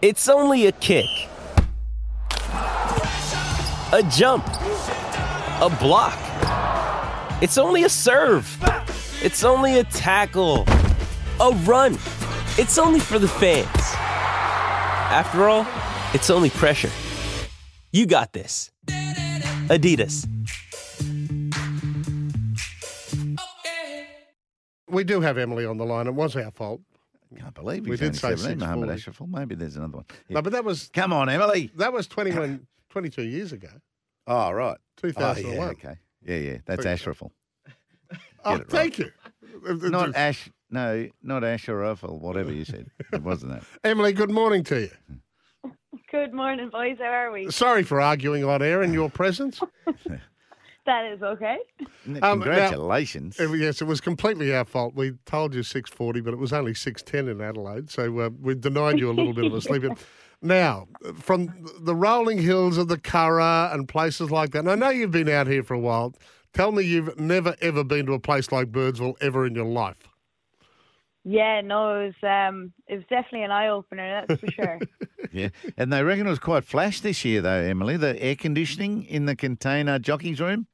It's only a kick, a jump, a block. It's only a serve. It's only a tackle, a run. It's only for the fans. After all, it's only pressure. You got this. Adidas. We do have Emily on the line. It was our fault. Can't believe We did only say 17, Mohammed 640. Ashraful. Maybe there's another one. Yeah. No, but that was Come on, Emily. that was 21, 22 years ago. Oh, right. Oh, 2001. yeah, okay. Yeah, yeah. That's Ashraful. Oh, right. thank you. Not Ash. No, not Ashraful, whatever you said. It wasn't that. Emily, good morning to you. Good morning, boys. How are we? Sorry for arguing on air in your presence. That is okay. Um, Congratulations. Uh, yes, it was completely our fault. We told you 6.40, but it was only 6.10 in Adelaide, so uh, we denied you a little bit of a sleep in. Now, from the rolling hills of the Curragh and places like that, and I know you've been out here for a while, tell me you've never, ever been to a place like Birdsville ever in your life. Yeah, no, it was um, it was definitely an eye opener. That's for sure. yeah. And they reckon it was quite flash this year, though, Emily. The air conditioning in the container jockey's room.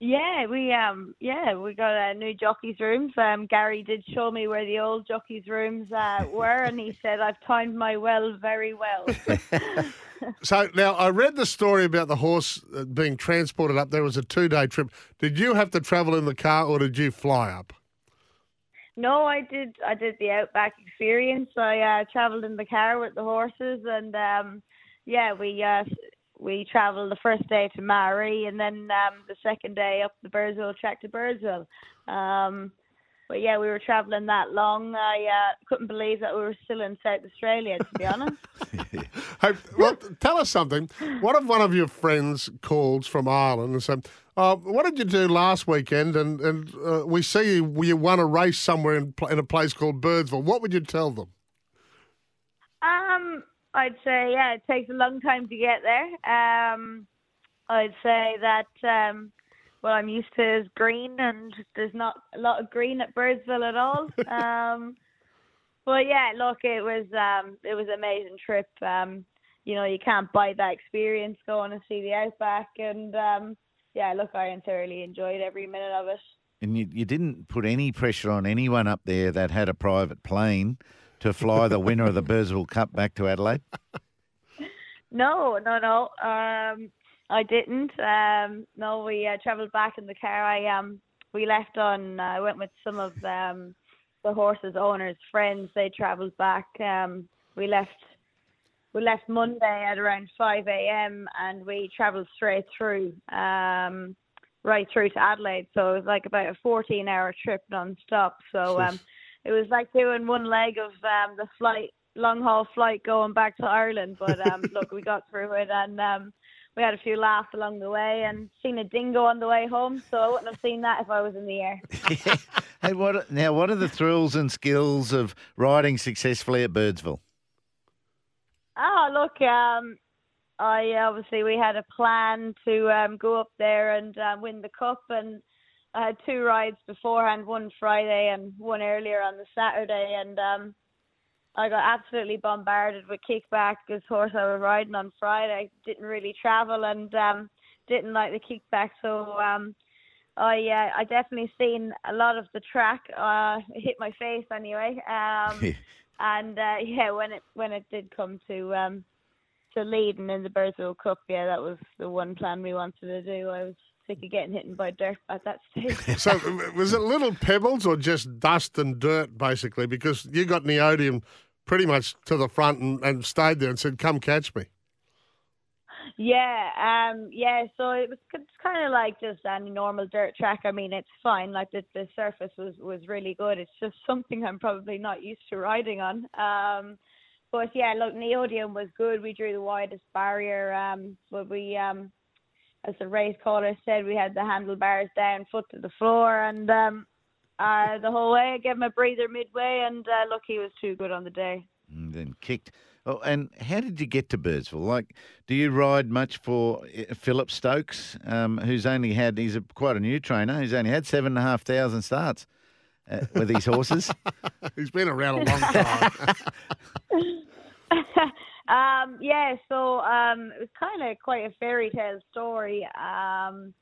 Yeah, we um, yeah, we got a new jockeys rooms. Um, Gary did show me where the old jockeys rooms uh, were, and he said I've timed my well very well. So now I read the story about the horse uh, being transported up. There was a two-day trip. Did you have to travel in the car or did you fly up? No, I did. I did the outback experience. I uh, travelled in the car with the horses, and um, yeah, we uh, we travelled the first day to Marree, and then um, the second day up the Birdsville track to Birdsville. Um, but yeah, we were travelling that long. I uh, couldn't believe that we were still in South Australia, to be honest. Hey, well, tell us something. What if one of your friends calls from Ireland and said, uh, "What did you do last weekend?" And and uh, we see you, you won a race somewhere in, in a place called Birdsville. What would you tell them? Um, I'd say yeah, it takes a long time to get there. Um, I'd say that um, what I'm used to is green, and there's not a lot of green at Birdsville at all. um, but yeah, look, it was um, it was an amazing trip. Um, you know, you can't buy that experience going to see the outback, and um, yeah, look, I thoroughly enjoyed every minute of it. And you, you didn't put any pressure on anyone up there that had a private plane to fly the winner of the Birdsville Cup back to Adelaide. No, no, no. Um, I didn't. Um, no, we uh, travelled back in the car. I um, we left on. uh, I went with some of um, the horses' owners' friends. They travelled back. Um, we left. We left Monday at around five a.m. and we travelled straight through, um, right through to Adelaide. So it was like about a fourteen-hour trip non-stop. So um, it was like doing one leg of um, the flight, long haul flight going back to Ireland. But um, look, we got through it, and um, we had a few laughs along the way, and seen a dingo on the way home. So I wouldn't have seen that if I was in the air. hey, what now? What are the thrills and skills of riding successfully at Birdsville? Oh, look, um, I obviously we had a plan to um, go up there and um, win the cup, and I had two rides beforehand, one Friday and one earlier on the Saturday, and um, I got absolutely bombarded with kickback. This horse I was riding on Friday didn't really travel and um, didn't like the kickback, so um, I uh, I definitely seen a lot of the track. Uh, it hit my face anyway. Um, and uh, yeah, when it when it did come to um to leading in the Birdsville Cup, yeah, that was the one plan we wanted to do. I was sick of getting hit by dirt at that stage. So was it little pebbles or just dust and dirt, basically? Because you got Neodium pretty much to the front and, and stayed there and said, "Come catch me." yeah, um, yeah. So it was it's kind of like just any normal dirt track. I mean, it's fine. Like the the surface was was really good. It's just something I'm probably not used to riding on. Um, but yeah, look, Neodium was good. We drew the widest barrier. Um, but we um, as the race caller said, we had the handlebars down, foot to the floor, and um, uh, the whole way. I gave him a breather midway, and uh, look, he was too good on the day. And then kicked. Oh, and how did you get to Birdsville? Like, do you ride much for uh, Philip Stokes, um, who's only had, he's a, quite a new trainer, he's only had seven and a half thousand starts uh, with his horses? He's been around a long time. um, yeah, so um, it was kind of quite a fairy tale story. Um,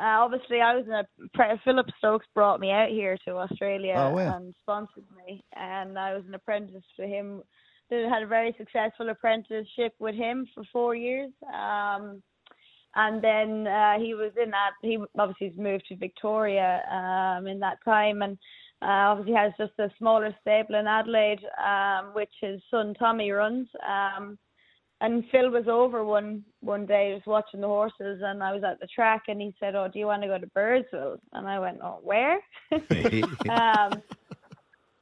uh, obviously, I was in a pre- Philip Stokes brought me out here to Australia Oh, wow. and sponsored me, and I was an apprentice to him. Did had a very successful apprenticeship with him for four years. Um, and then uh, he was in that. He obviously moved to Victoria um, in that time, and uh, obviously has just a smaller stable in Adelaide, um, which his son Tommy runs. Um, and Phil was over one one day just watching the horses, and I was at the track, and he said, "Oh, do you want to go to Birdsville?" And I went, "Oh, where?" um,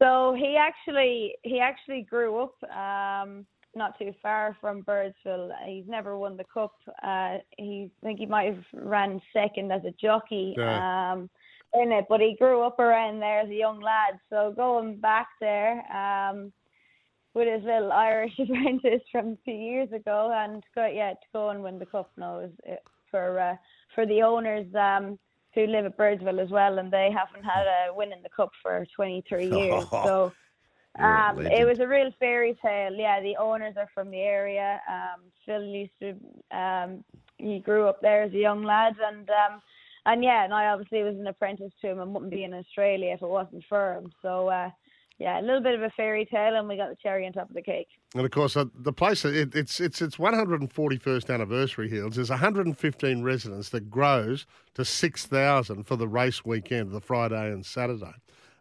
so he actually he actually grew up um, not too far from Birdsville. He's never won the cup. Uh, he I think he might have ran second as a jockey. Yeah. Um, in it, but he grew up around there as a young lad. So going back there, um, with his little Irish apprentice from a few years ago, and go, yeah, to go and win the cup now is uh, for uh, for the owners um, who live at Birdsville as well, and they haven't had a win in the cup for 23 years. So um, it was a real fairy tale. Yeah, the owners are from the area. Um, Phil used to, um, he grew up there as a young lad, and um, and yeah, and I obviously was an apprentice to him and wouldn't be in Australia if it wasn't for him. So uh, yeah, a little bit of a fairy tale, and we got the cherry on top of the cake. And of course, uh, the place it, it's it's its 141st anniversary. Hills There's 115 residents that grows to 6,000 for the race weekend, the Friday and Saturday.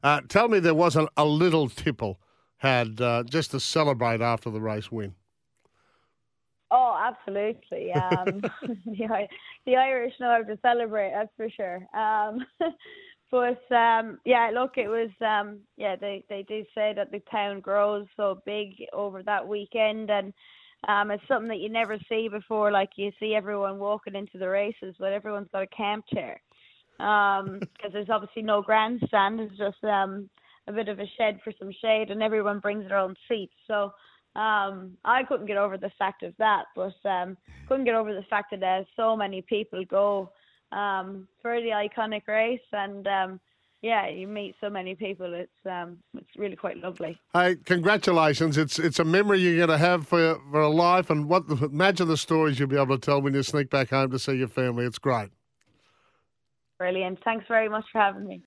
Uh, tell me, there wasn't a little tipple had uh, just to celebrate after the race win. Absolutely. Um, the, the Irish know how to celebrate, that's for sure. Um, but um, yeah, look, it was um, yeah. They they do say that the town grows so big over that weekend, and um, it's something that you never see before. Like you see everyone walking into the races, but everyone's got a camp chair because there's obviously no grandstand. It's just um, a bit of a shed for some shade, and everyone brings their own seats. So um, I couldn't get over the fact of that, but um, couldn't get over the fact that there's so many people go um, for the iconic race, and um, yeah, you meet so many people. It's um, it's really quite lovely. Hey, congratulations! It's it's a memory you're going to have for for a life, and what imagine the stories you'll be able to tell when you sneak back home to see your family. It's great. Brilliant. Thanks very much for having me.